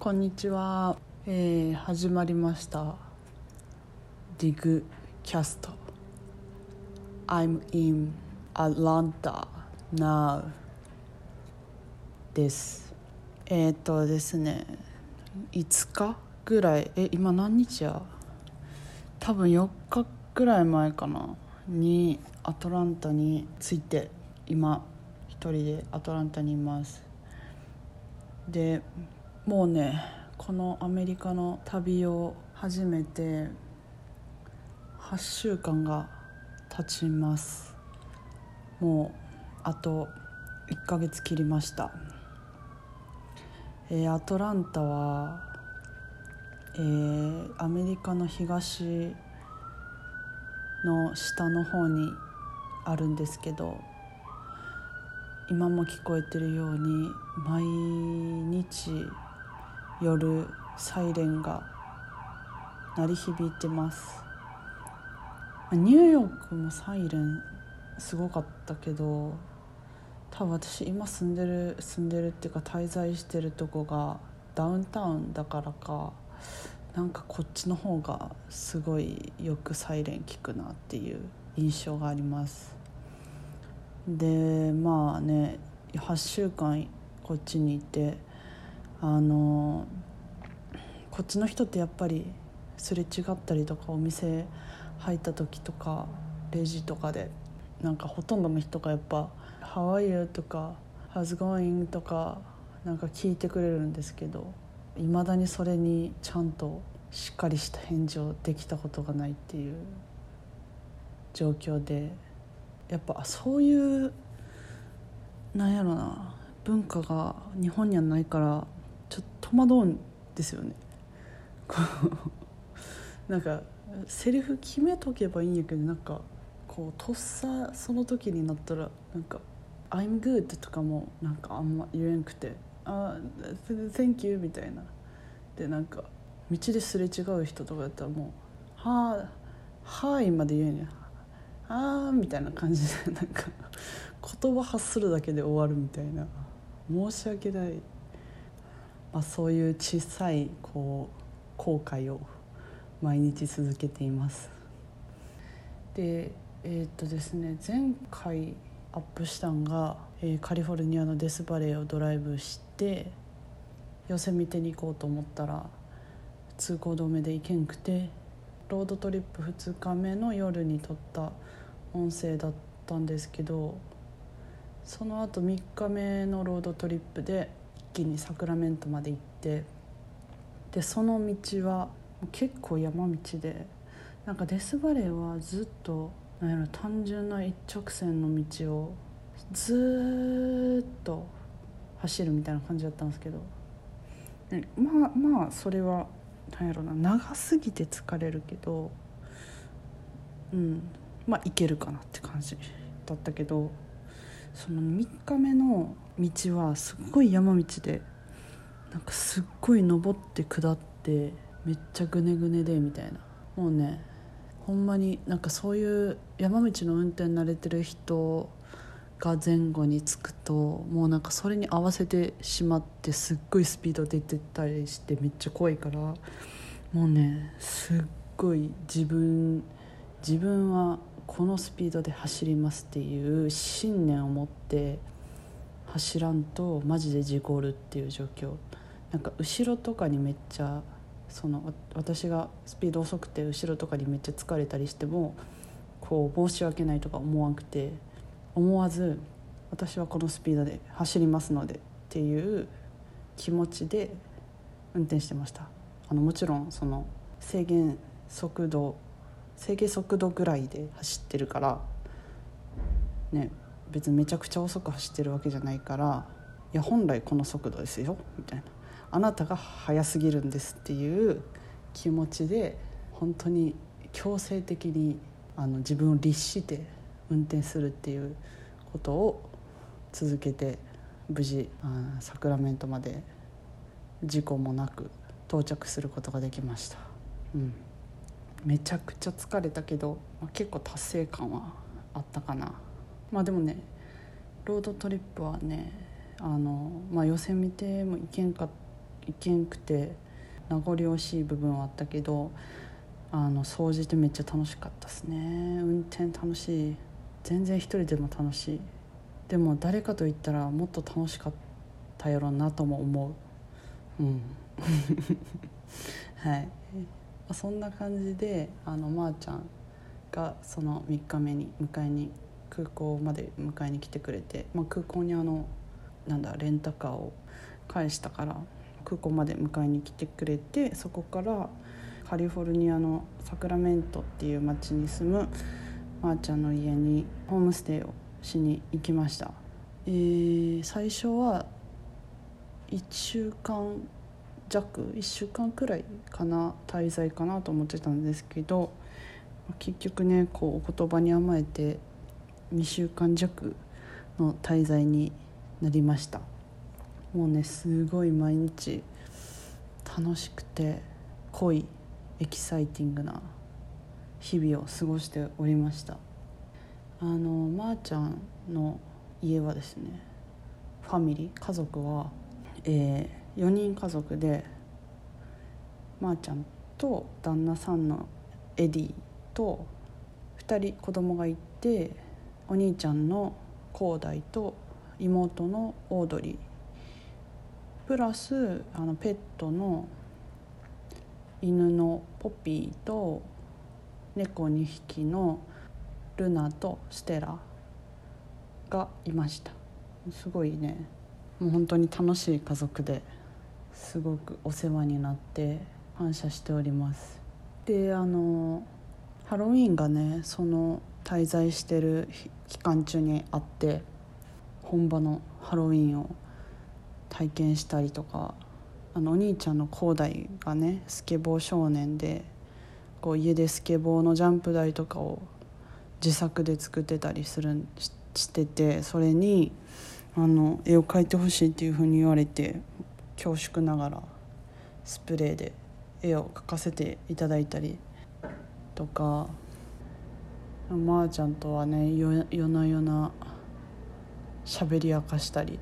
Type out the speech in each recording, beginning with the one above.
こんにちは、えー始まりました。ディグキャスト。I'm in Atlanta now です。えっ、とですね5日ぐらい？え今何日や？多分4日ぐらい前かな。にアトランタに着いて今一人でアトランタにいます。でもうねこのアメリカの旅を始めて8週間が経ちます。もうあと1ヶ月切りました、えーアトランタは、えーアメリカの東の下の方にあるんですけど今も聞こえてるように毎日夜サイレンが鳴り響いてます。ニューヨークもサイレンすごかったけど多分私今住んでる住んでるっていうか滞在してるとこがダウンタウンだからかなんかこっちの方がすごいよくサイレン聞くなっていう印象があります。でまあね8週間こっちにいてあのこっちの人ってやっぱりすれ違ったりとかお店入った時とかレジとかでなんかほとんどの人がやっぱ「How are you?」とか「How's going?」とかなんか聞いてくれるんですけどいまだにそれにちゃんとしっかりした返事をできたことがないっていう状況でやっぱそういうなんやろな文化が日本にはないからちょっと戸惑うんですよね。なんかセリフ決めとけばいいんやけどなんかこうとっさその時になったらなんか「I'm good」とかもなんかあんま言えんくて「あ Thank you」みたいな。でなんか道ですれ違う人とかやったらもう「はあはい」まで言えんや「あー」みたいな感じでなんか言葉発するだけで終わるみたいな。申し訳ない、まあ、そういう小さいこう後悔を毎日続けています。でえーっとですね前回アップしたんが、えーカリフォルニアのデスバレーをドライブしてヨセミテに行こうと思ったら通行止めで行けんくてロードトリップ2日目の夜に撮った音声だったんですけどその後3日目のロードトリップで気にサクラメントまで行ってでその道は結構山道でなんかデスバレーはずっとなんやろ単純な一直線の道をずっと走るみたいな感じだったんですけどまあまあそれはなんやろな長すぎて疲れるけどうんまあいけるかなって感じだったけどその3日目の道はすっごい山道でなんかすっごい登って下ってめっちゃグネグネでみたいな。もうねほんまになんかそういう山道の運転慣れてる人が前後につくともうなんかそれに合わせてしまってすっごいスピード出てたりしてめっちゃ怖いからもうねすっごい自分自分はこのスピードで走りますっていう信念を持って走らんとマジで事故るっていう状況。なんか後ろとかにめっちゃその私がスピード遅くて後ろとかにめっちゃ疲れたりしてもこう申し訳ないとか思わなくて思わず私はこのスピードで走りますのでっていう気持ちで運転してました。あのもちろんその制限速度制限速度ぐらいで走ってるからね別にめちゃくちゃ遅く走ってるわけじゃないからいや本来この速度ですよみたいな。あなたが速すぎるんですっていう気持ちで本当に強制的にあの自分を律して運転するっていうことを続けて無事あサクラメントまで事故もなく到着することができました、うん、めちゃくちゃ疲れたけど、まあ、結構達成感はあったかな。まあでもねロードトリップはねあの、まあ、予選見てもいけんか行けんくて名残惜しい部分はあったけどあの掃除ってめっちゃ楽しかったですね。運転楽しい。全然一人でも楽しい。でも誰かと行ったらもっと楽しかったやろうなとも思う。うん。はい。そんな感じであのまー、あ、ちゃんがその3日目に迎えに空港まで迎えに来てくれて、まあ、空港にあのなんだレンタカーを返したから空港まで迎えに来てくれてそこからカリフォルニアのサクラメントっていう町に住むまー、あ、ちゃんの家にホームステイをしに行きました、えー、最初は1週間弱1週間くらいかな滞在かなと思ってたんですけど結局ねこうお言葉に甘えて2週間弱の滞在になりました。もうねすごい毎日楽しくて濃いエキサイティングな日々を過ごしておりました。あのまー、あ、ちゃんの家はですねファミリー家族は、えー、4人家族でまー、あ、ちゃんと旦那さんのエディと2人子供がいてお兄ちゃんの広大と妹のオードリー。プラスあのペットの犬のポピーと猫2匹のルナとステラがいました。すごいね。もう本当に楽しい家族で。すごくお世話になって感謝しております。であのハロウィンがねその滞在してる期間中にあって本場のハロウィンを体験したりとかあのお兄ちゃんの広大がねスケボー少年でこう家でスケボーのジャンプ台とかを自作で作ってたりするしててそれにあの絵を描いてほしいっていうふうに言われて恐縮ながらスプレーで絵を描かせていただいたりとか。まー、ちゃんとはね夜な夜な喋り明かしたり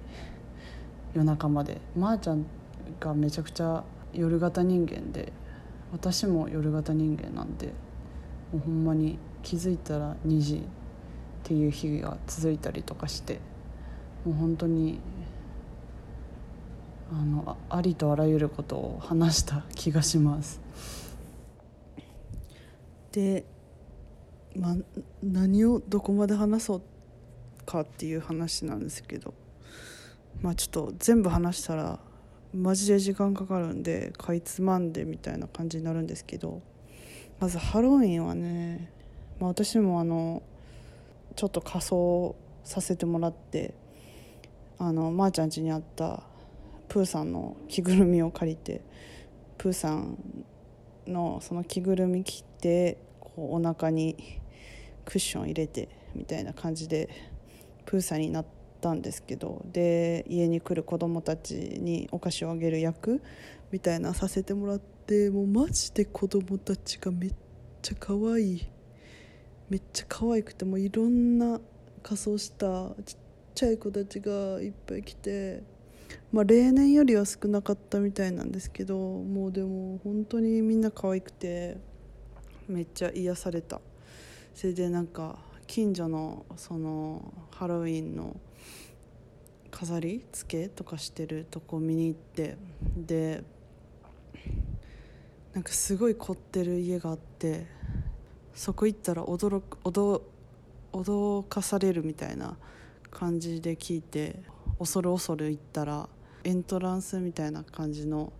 夜中まで。まー、ちゃんがめちゃくちゃ夜型人間で私も夜型人間なんでもうほんまに気づいたら2時っていう日が続いたりとかしてもう本当にあのありとあらゆることを話した気がします。で、ま、何をどこまで話そうかっていう話なんですけどまあちょっと全部話したらマジで時間かかるんでかいつまんでみたいな感じになるんですけどまずハロウィンはね、まあ、私もあのちょっと仮装させてもらってあのまー、あ、ちゃん家にあったプーさんの着ぐるみを借りてプーさんのその着ぐるみ着てこうお腹にクッション入れてみたいな感じでプーさんになったんですけどで家に来る子供たちにお菓子をあげる役みたいなさせてもらってもうマジで子供たちがめっちゃ可愛いめっちゃ可愛くてもいろんな仮装したちっちゃい子たちがいっぱい来て。まあ、例年よりは少なかったみたいなんですけどもうでも本当にみんな可愛くてめっちゃ癒された。それでなんか近所のそのハロウィンの飾り付けとかしてるとこ見に行ってでなんかすごい凝ってる家があってそこ行ったら驚く驚かされるみたいな感じで聞いて恐る恐る行ったらエントランスみたいな感じの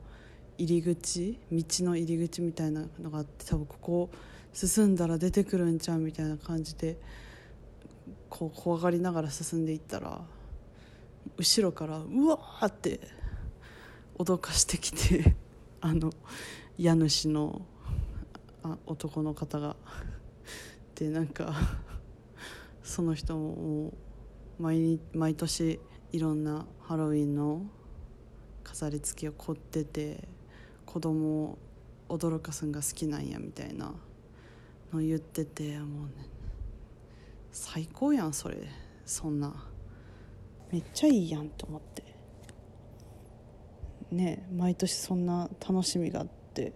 入り口道の入り口みたいなのがあって多分ここ進んだら出てくるんちゃうみたいな感じでこう怖がりながら進んでいったら後ろからうわーって脅かしてきて あの家主のあ男の方が。でなんかその人も毎毎年いろんなハロウィンの飾り付けを凝ってて子供を驚かすんが好きなんやみたいなの言っててもうね最高やんそれ。そんな。めっちゃいいやんと思って。ね毎年そんな楽しみがあって。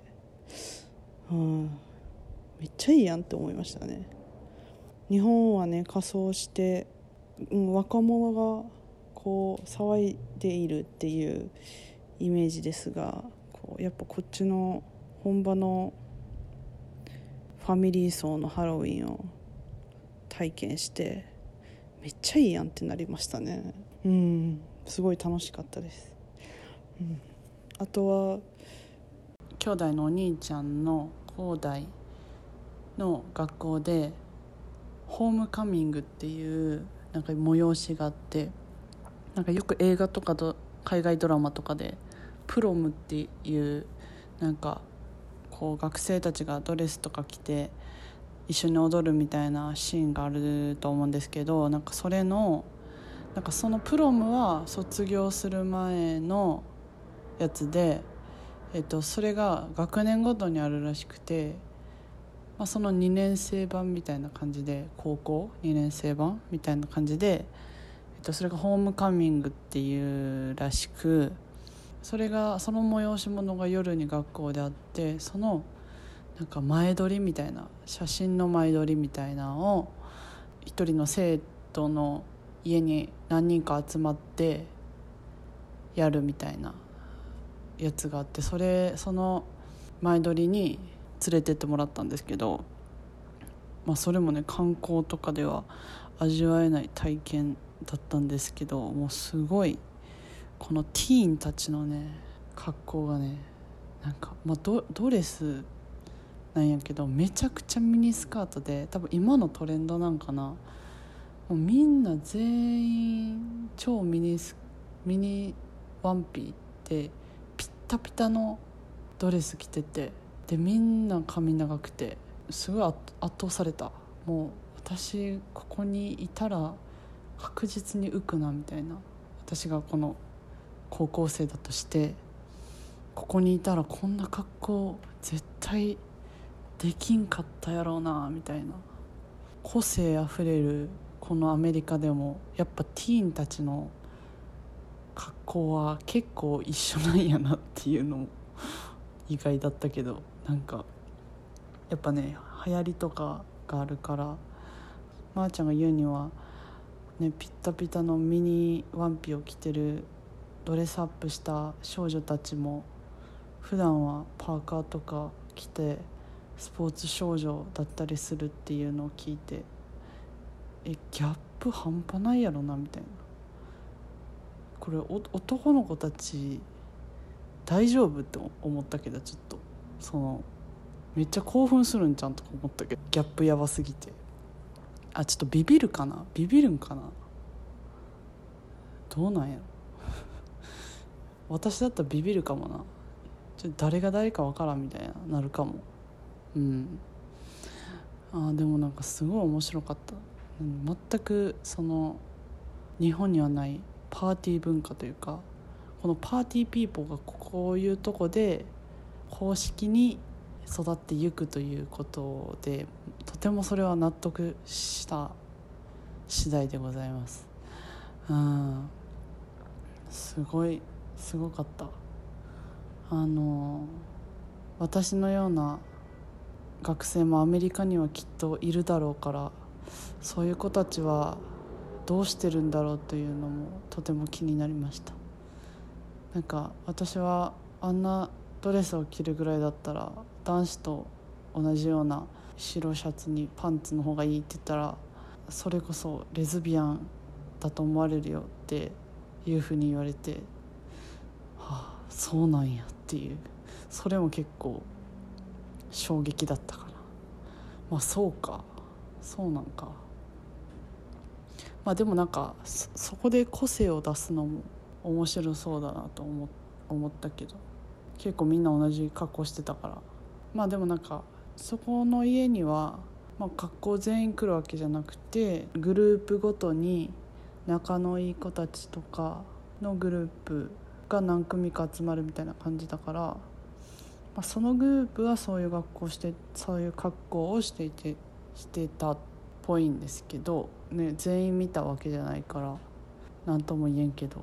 うん。めっちゃいいやんって思いましたね。日本はね仮装して、うん、若者がこう騒いでいるっていうイメージですがこうやっぱこっちの本場のファミリー層のハロウィンを体験してめっちゃいいやんってなりましたね。うんすごい楽しかったです、うん、あとは兄弟のお兄ちゃんの高大の学校でホームカミングっていうなんか催しがあってなんかよく映画とかと海外ドラマとかでプロムっていうなんかこう学生たちがドレスとか着て一緒に踊るみたいなシーンがあると思うんですけどなんかそれのなんかそのプロムは卒業する前のやつで、えっと、それが学年ごとにあるらしくて、まあ、その2年生版みたいな感じで高校2年生版みたいな感じで、っと、それがホームカミングっていうらしくそれがその催し物が夜に学校であってそのなんか前撮りみたいな写真の前撮りみたいなのを一人の生徒の家に何人か集まってやるみたいなやつがあってそれその前撮りに連れてってもらったんですけど、まあ、それもね観光とかでは味わえない体験だったんですけどもうすごいこのティーンたちのね格好がねなんか、まあ、ドドレスなんやけどめちゃくちゃミニスカートで多分今のトレンドなんかな。もうみんな全員超ミニスミニワンピでピッタピタのドレス着ててでみんな髪長くてすごい圧倒された。もう私ここにいたら確実に浮くなみたいな。私がこの高校生だとしてここにいたらこんな格好絶対できんかったやろうなみたいな。個性あふれるこのアメリカでもやっぱティーンたちの格好は結構一緒なんやなっていうのも 意外だったけど。なんかやっぱね流行りとかがあるからまー、あ、ちゃんが言うには、ね、ピッタピタのミニワンピを着てるドレスアップした少女たちも普段はパーカーとか着てスポーツ少女だったりするっていうのを聞いてえギャップ半端ないやろなみたいな。これ男の子たち大丈夫って思ったけどちょっとそのめっちゃ興奮するんちゃんとか思ったけどギャップやばすぎて。あちょっとビビるかな？ビビるんかな？どうなんやろ？私だったらビビるかもな。ちょ誰が誰か分からんみたいななるかも。うん。あでもなんかすごい面白かった、全くその日本にはないパーティー文化というかこのパーティーピーポーがこういうとこで公式に育っていくということでとてもそれは納得した次第でございます。うん。すごいすごかった。あの私のような学生もアメリカにはきっといるだろうからそういう子たちはどうしてるんだろうというのもとても気になりました。なんか私はあんなドレスを着るぐらいだったら男子と同じような白シャツにパンツの方がいいって言ったらそれこそレズビアンだと思われるよっていうふうに言われてはあそうなんやっていう。それも結構衝撃だったかな。まあそうか。そうなんか。まあでもなんかそこで個性を出すのも面白そうだなと思思ったけど結構みんな同じ格好してたから。まあでもなんかそこの家には、まあ、学校全員来るわけじゃなくてグループごとに仲のいい子たちとかのグループが何組か集まるみたいな感じだからまあ、そのグループはそういう学校してそういう格好をしていてしてたっぽいんですけど、ね、全員見たわけじゃないから何とも言えんけど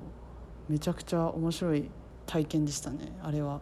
めちゃくちゃ面白い体験でしたねあれは。